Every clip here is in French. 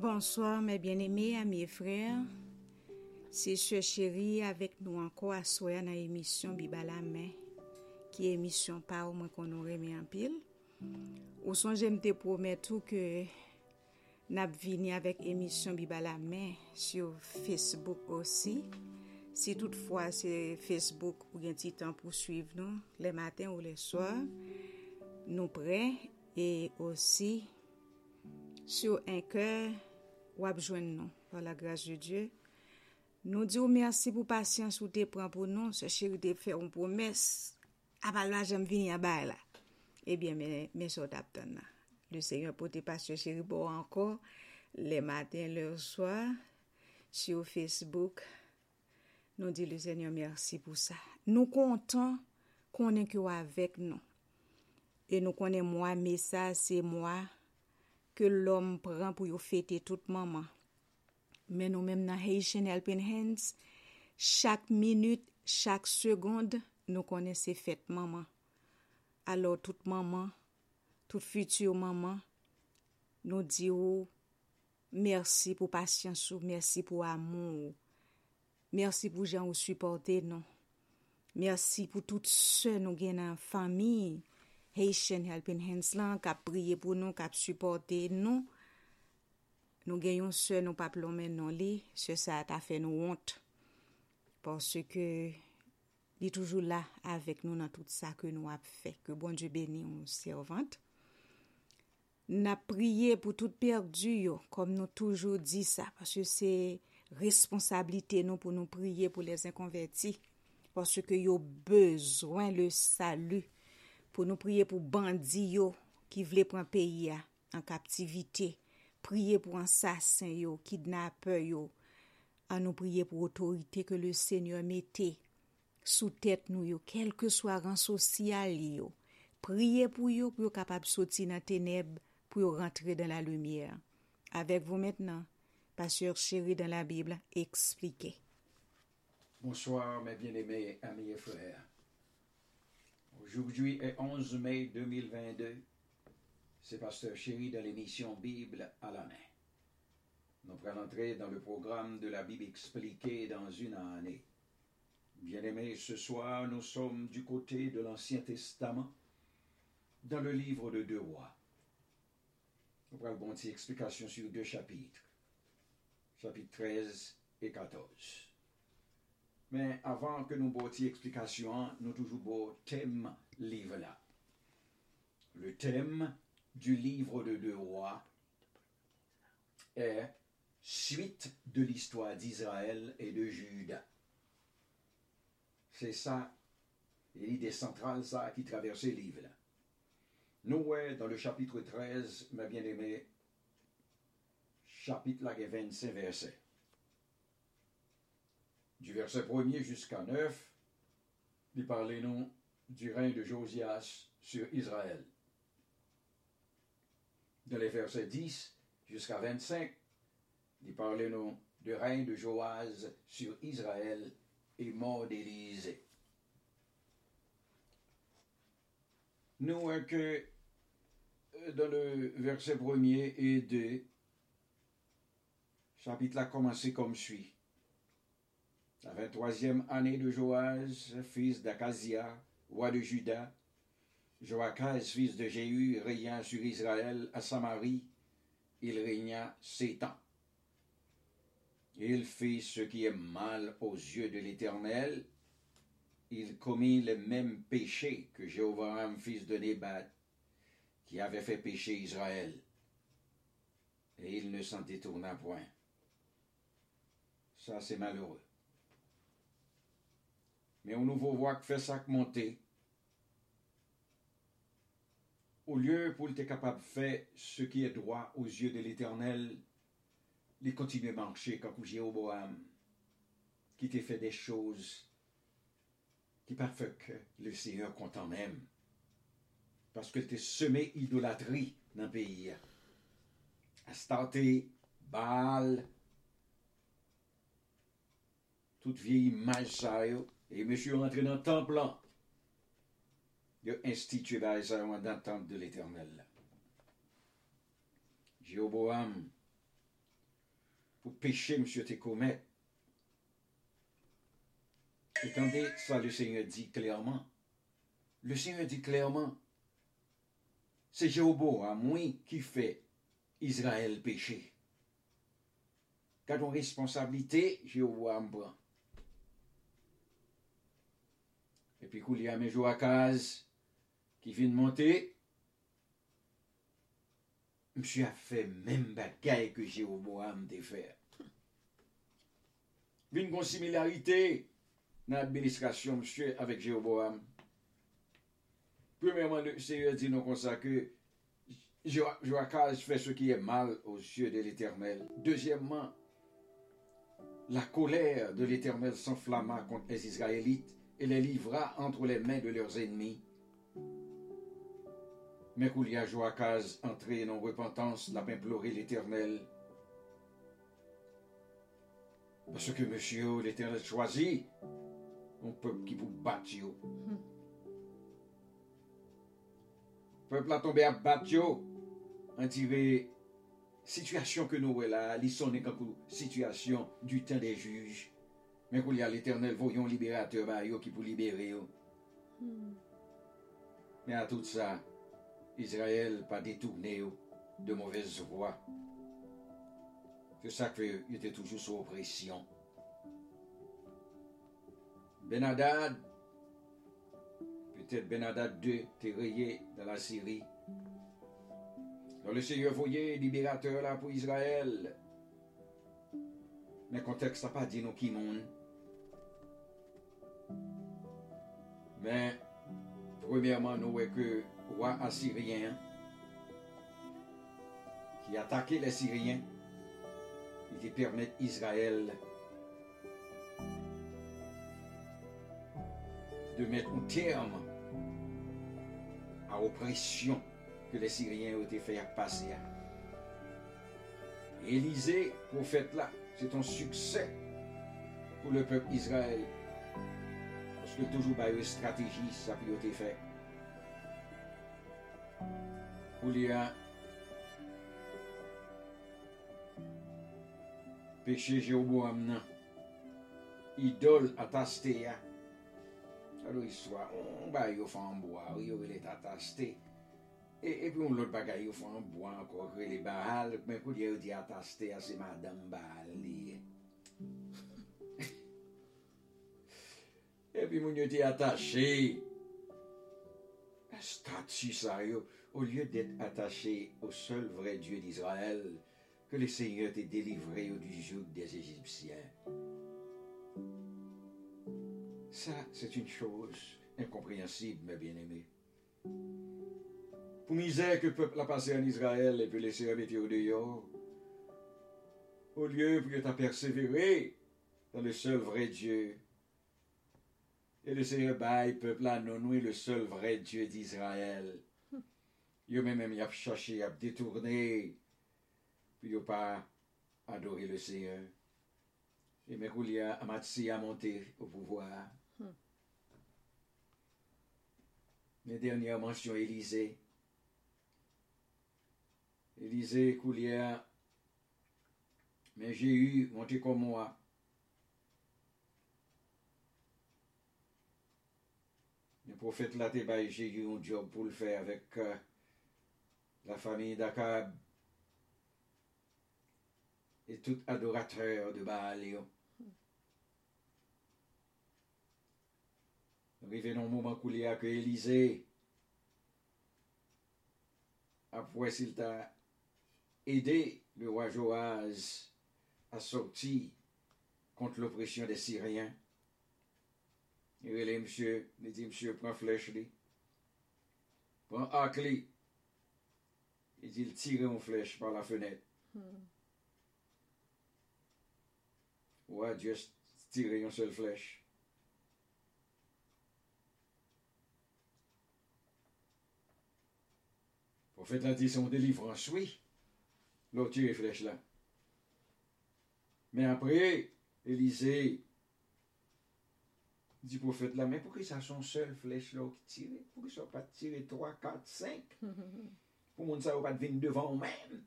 Bonsoir mes bien-aimés, amis et frères. Se se chéri avèk nou anko aswaya nan emisyon Bibala Men, ki emisyon pa ou mwen konon reme anpil. Ou son jem te promet ou ke nap vini avèk emisyon Bibala Men sou Facebook osi. Si toutfwa se Facebook ou gen ti tan pou suiv nou, le matin ou le soir, nou pre, e osi sou anker wap jwen nou, par la grase de Diyo. Nou di ou mersi pou pasyans ou te pran pou nou, se chiri te fe ou promes, apal la jem vini eh a bay la. Ebyen, men, men sot ap ton na. Le Seigneur pou te pasyans chiri pou anko, le matin, le soir, si ou Facebook, nou di le Seigneur mersi pou sa. Nou kontan konen ki ou avek nou. E nou konen mwa, me sa se mwa, ke lom pran pou yo fete tout maman. Men nou menm nan Haitian Helping Hands, chak minute, chak segonde, nou konen se fete maman. Alo tout maman, tout futur maman, nou di ou, mersi pou pasyansou, mersi pou amou, mersi pou jan ou supporte nou, mersi pou tout se nou gen nan fami, Haitian Helping Hands lan, kap priye pou nou, kap supporte nou. Nou genyon se nou pap lomen nan li, se sa ta fe nou ont. Porsè ke li toujou la avek nou nan tout sa ke nou ap fe. Ke bon di beni ou servante. Na priye pou tout perdu yo, kom nou toujou di sa. Porsè se responsabilite nou pou nou priye pou les inkonverti. Porsè ke yo bezwen le salu. pou nou priye pou bandi yo ki vle pran peyi ya an kaptivite, priye pou ansasen yo, kidnape yo, an nou priye pou otorite ke le Seigneur mette sou tèt nou yo, kelke swa ran sosyal yo, priye pou yo pou yo kapab soti nan teneb pou yo rentre dan la lumiè. Avek vou mètnen, paseur chéri dan la Bible, eksplike. Bonsoir, mè bien-aimè, amè et frère. Aujourd'hui est 11 mai 2022. C'est Pasteur Chéri de l'émission Bible à la main. Nous allons entrer dans le programme de la Bible expliquée dans une année. Bien-aimés, ce soir, nous sommes du côté de l'Ancien Testament, dans le livre de Deux Rois. Nous allons une explication sur deux chapitres, chapitres 13 et 14. Mais avant que nous bottions explication, nous toujours beau thème livre. Le thème du livre de deux rois est suite de l'histoire d'Israël et de Juda. C'est ça, l'idée centrale, ça, qui traverse le livre. Nous, dans le chapitre 13, ma bien-aimée, chapitre là, 25 versets du verset 1er jusqu'à 9, il parle nous du règne de Josias sur Israël. De les versets 10 jusqu'à 25, il parle nous du règne de Joaz sur Israël et mort d'Élysée. Nous, que euh, dans le verset 1er et 2, chapitre a commencé comme suit. La 23e année de Joaz, fils d'Akazia, roi de Juda, Joachaz, fils de Jéhu, régna sur Israël à Samarie. Il régna sept ans. Il fit ce qui est mal aux yeux de l'Éternel. Il commit le même péché que Jéhovah, fils de Nébat, qui avait fait pécher Israël. Et il ne s'en détourna point. Ça, c'est malheureux. Mais on nouveau voit que fait ça monter. Au lieu pour être capable de faire ce qui est droit aux yeux de l'Éternel, il continue à marcher comme Jéroboam, qui t'a fait des choses qui parfait que le Seigneur content même. Parce que t'es semé idolâtrie dans le pays. À starter Baal, toute vieille image et monsieur rentré dans le temple, il a institué en d'attente de l'éternel. Jéroboam pour péché, monsieur, te commettre. Attendez, ça, le Seigneur dit clairement. Le Seigneur dit clairement, c'est Jéroboam, oui, qui fait Israël péché. Quand on responsabilité, Jéroboam prend. epi kou li a mejou akaz ki vin monte, msye a fe men bagay ke Jeroboam te fer. Vin kon similarite nan administrasyon msye avek Jeroboam. Premèrman, seye di nou konsa ke Joakaz fè se ki e mal aux yeux de l'Eternel. Dezyèmman, la kolère de l'Eternel s'enflama kont les Israélites et les livra entre les mains de leurs ennemis. Mais Koulia Joachaz, entré en repentance, l'a imploré l'Éternel. Parce que, monsieur, l'Éternel choisit un peuple qui vous bat. Le peuple a tombé à battre, en tiré situation que nous là, l'issue n'est situation du temps des juges. Men kou li al eternel voyon liberateur ba yo ki pou libere yo. Mm. Men a tout sa, Israel pa detourne yo de mouvez vwa. Se sa kwe yo te toujou sou opresyon. Benadad, peut-et Benadad II te reye de la Syrie. Don le seye voye liberateur la pou Israel. Men konteks sa pa di nou ki moun. Mais, premièrement, nous voyons que le roi assyrien qui attaquait les Syriens, il permet Israël de mettre un terme à l'oppression que les Syriens ont été fait passer. Élisée, prophète là, c'est un succès pour le peuple Israël. yo toujou bayo strategi sa ki yo te fe. Ou li a, peche Jeroboam nan, idol ataste ya, alo iswa, on bayo fanboa, ou yo vele tataste, E, e pou yon lot bagay yo fan bo an kor, kre li bahal, men kou li yo di ataste a se madame bahal li. Pi moun yo di atache, statu sa yo, ou liyo det atache ou sol vre Diyo di Israel, ke le Seigneur te delivre yo di joug des Egyptien. Sa, set un chose incomprehensible, me bien eme. pour misère que le peuple a passé en Israël et puis les servir au dehors. Au lieu pour tu persévérer dans le seul vrai Dieu. Et le Seigneur le peuple a non le seul vrai Dieu d'Israël. Yo même même y a cherché à détourner, puis a pas adoré le Seigneur. Et Mekoulia Amatsi a monté au pouvoir. Les dernières mentions Élysée. Élisée Coulière, mais j'ai eu monté comme moi. Le prophète là, j'ai eu un job pour le faire avec euh, la famille d'Akab et tout adorateur de Baal. Arrivé dans le moment où il que Élisée, après s'il t'a aider le roi Joaz à sortir contre l'oppression des Syriens. Il dit, monsieur, il dit, monsieur, prends flèche, lui. Prends arc, Il dit, tire une flèche par la fenêtre. Hmm. Ouais, juste tirer une seule flèche. Prophète a dit son délivrance, oui l'autre tiré flèche là. Mais après, Élisée di profet la, men pou ki sa son sel flech la ou ki tire, pou ki sa pa tire 3, 4, 5, pou moun sa ou pa devine devan ou men.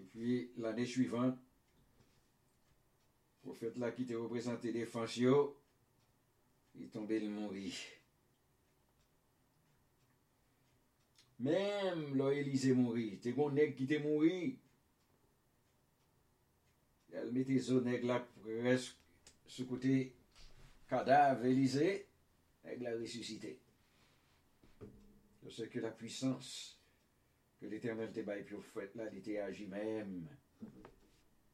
E pi l'anè suivant, profet la ki te reprezenté defans yo, yi tombe li mouri. Mem lo Elize mouri, te kon neg ki te mouri, Elle ce nègre là presque ce côté cadavre Élisée, elle l'a ressuscité. Sais que la puissance que l'éternel te bail prophète là, il était agi même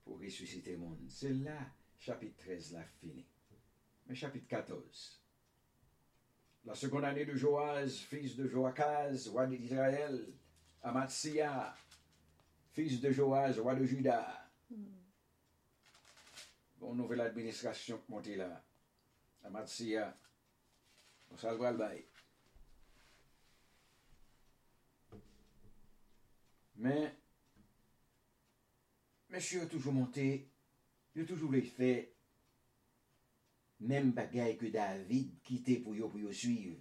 pour ressusciter le monde. C'est là, chapitre 13 là fini. Mais chapitre 14. La seconde année de Joaz, fils de Joachaz, roi d'Israël, Amatsia, fils de Joaz, roi de Juda. kon nouvel administrasyon k monte la. Amat siya, nou bon, salwa l baye. Men, mèche yo toujou monte, yo toujou lè fè, mèm bagay ke David kite pou yo pou yo suiv.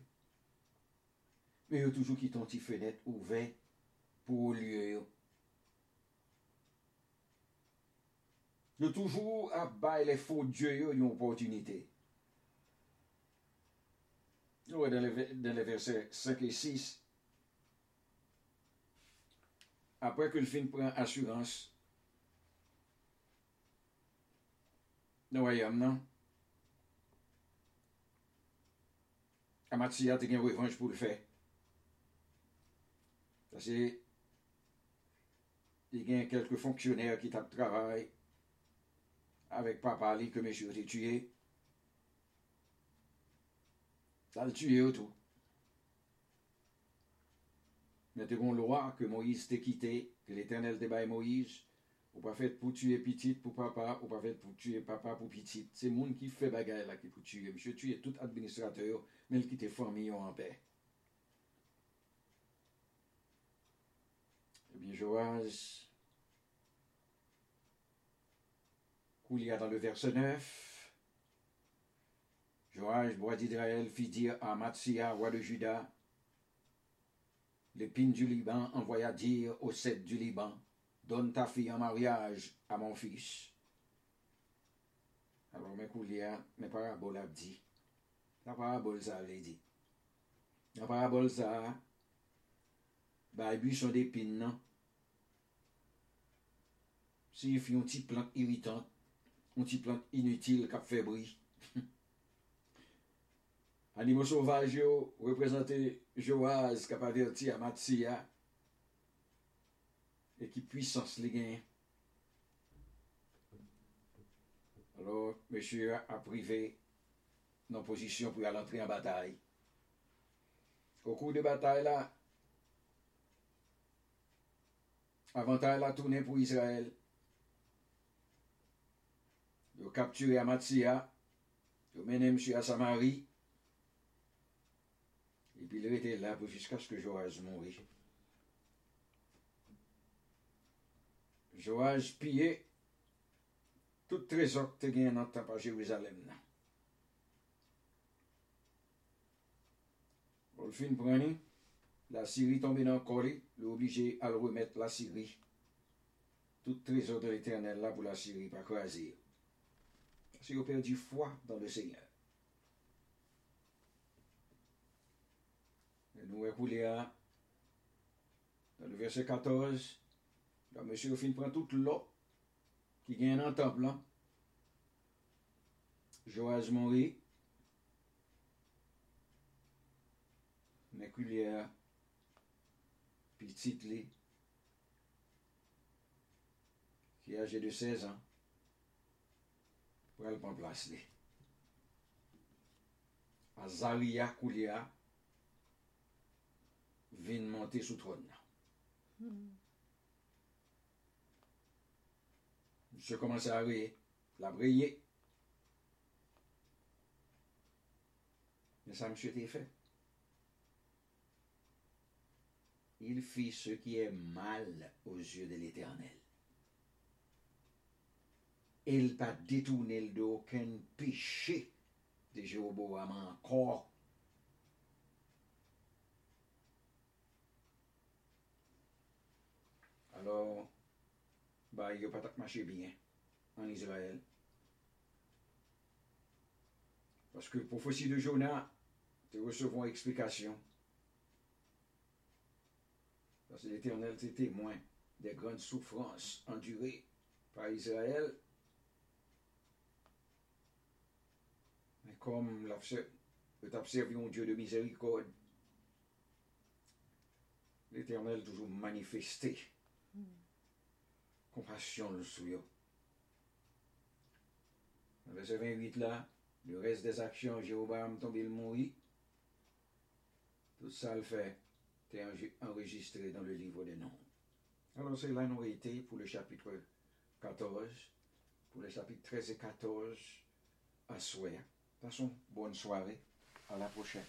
Men yo toujou ki ton ti fenet ouve pou ou lye yo. A toujours à les faux dieux une opportunité. Dans les, dans les versets 5 et 6, après que le film prend assurance, le royaume, non? Amatia a une revanche pour le faire. Parce que il y a quelques fonctionnaires qui tapent travail avec papa Ali que monsieur a tué. Ça le tué au tout. Mais une loi que Moïse t'a quitté, que l'Éternel te baille Moïse, ou pas fait pour tuer petite pour papa, ou pas fait pour tuer papa pour petite. C'est le monde qui fait bagaille là qui pour tuer. Monsieur tuer tout administrateur, mais il quitte famille en paix. Eh bien, Joaz, Koulia dans le verset 9, Joaz, roi d'Israël, fit dire à Matsia, roi de Juda, l'épine du Liban envoya dire au sept du Liban, donne ta fille en mariage à mon fils. Alors, mes Koulia, mes paraboles a dit, la parabole ça avait dit. La parabole ça, bah, buisson d'épines, non? S'il fait une petite plante irritante, Un ti plant inutil kap febri. Animo sauvaj yo reprezentè Joaz kap averti a Matsiya e ki pwisans li gen. Alors, mèche aprive nan posisyon pou al entri an batay. Au kou de batay la, avantay la tournen pou Israel, Ils ont capturé Amatsia, ils ont mené monsieur à Samarie, et puis il était là jusqu'à ce que Joaz mourit. Joaz pillé tout trésor que tu dans à Jérusalem. Pour le fin la Syrie tombée dans le colis, il est obligé à le remettre la Syrie. Tout trésor de l'éternel là pour la Syrie, pas croiser. Parce qu'il a perdu foi dans le Seigneur. Et nous écoulé à, dans le verset 14, là, monsieur prend toute l'eau qui gagne dans le temple là. Joaz mourit. Mais culière, li, qui est âgé de 16 ans, pour prendre place li. Azaria Koulia vient monter sous trône. là. Je commence à rire, la briller. Mais ça me été fait. Il fit ce qui est mal aux yeux de l'Éternel. Il pas détourné d'aucun péché de Jéroboam encore. Alors, bah, il n'a pas marché bien en Israël. Parce que prophétie de Jonah, tu recevons explication. Parce que l'Éternel était témoin des grandes souffrances endurées par Israël. Mais comme peut observé un Dieu de miséricorde, l'Éternel toujours manifesté compassion sur eux. Dans verset 28 là, le reste des actions, Jéroboam tombé le mourir. Tout ça le fait, est enregistré dans le livre des noms. Alors c'est là nous été pour le chapitre 14, pour le chapitre 13 et 14 à souhait. Passons, bonne soirée, à la prochaine.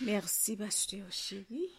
Merci, pasteur chéri.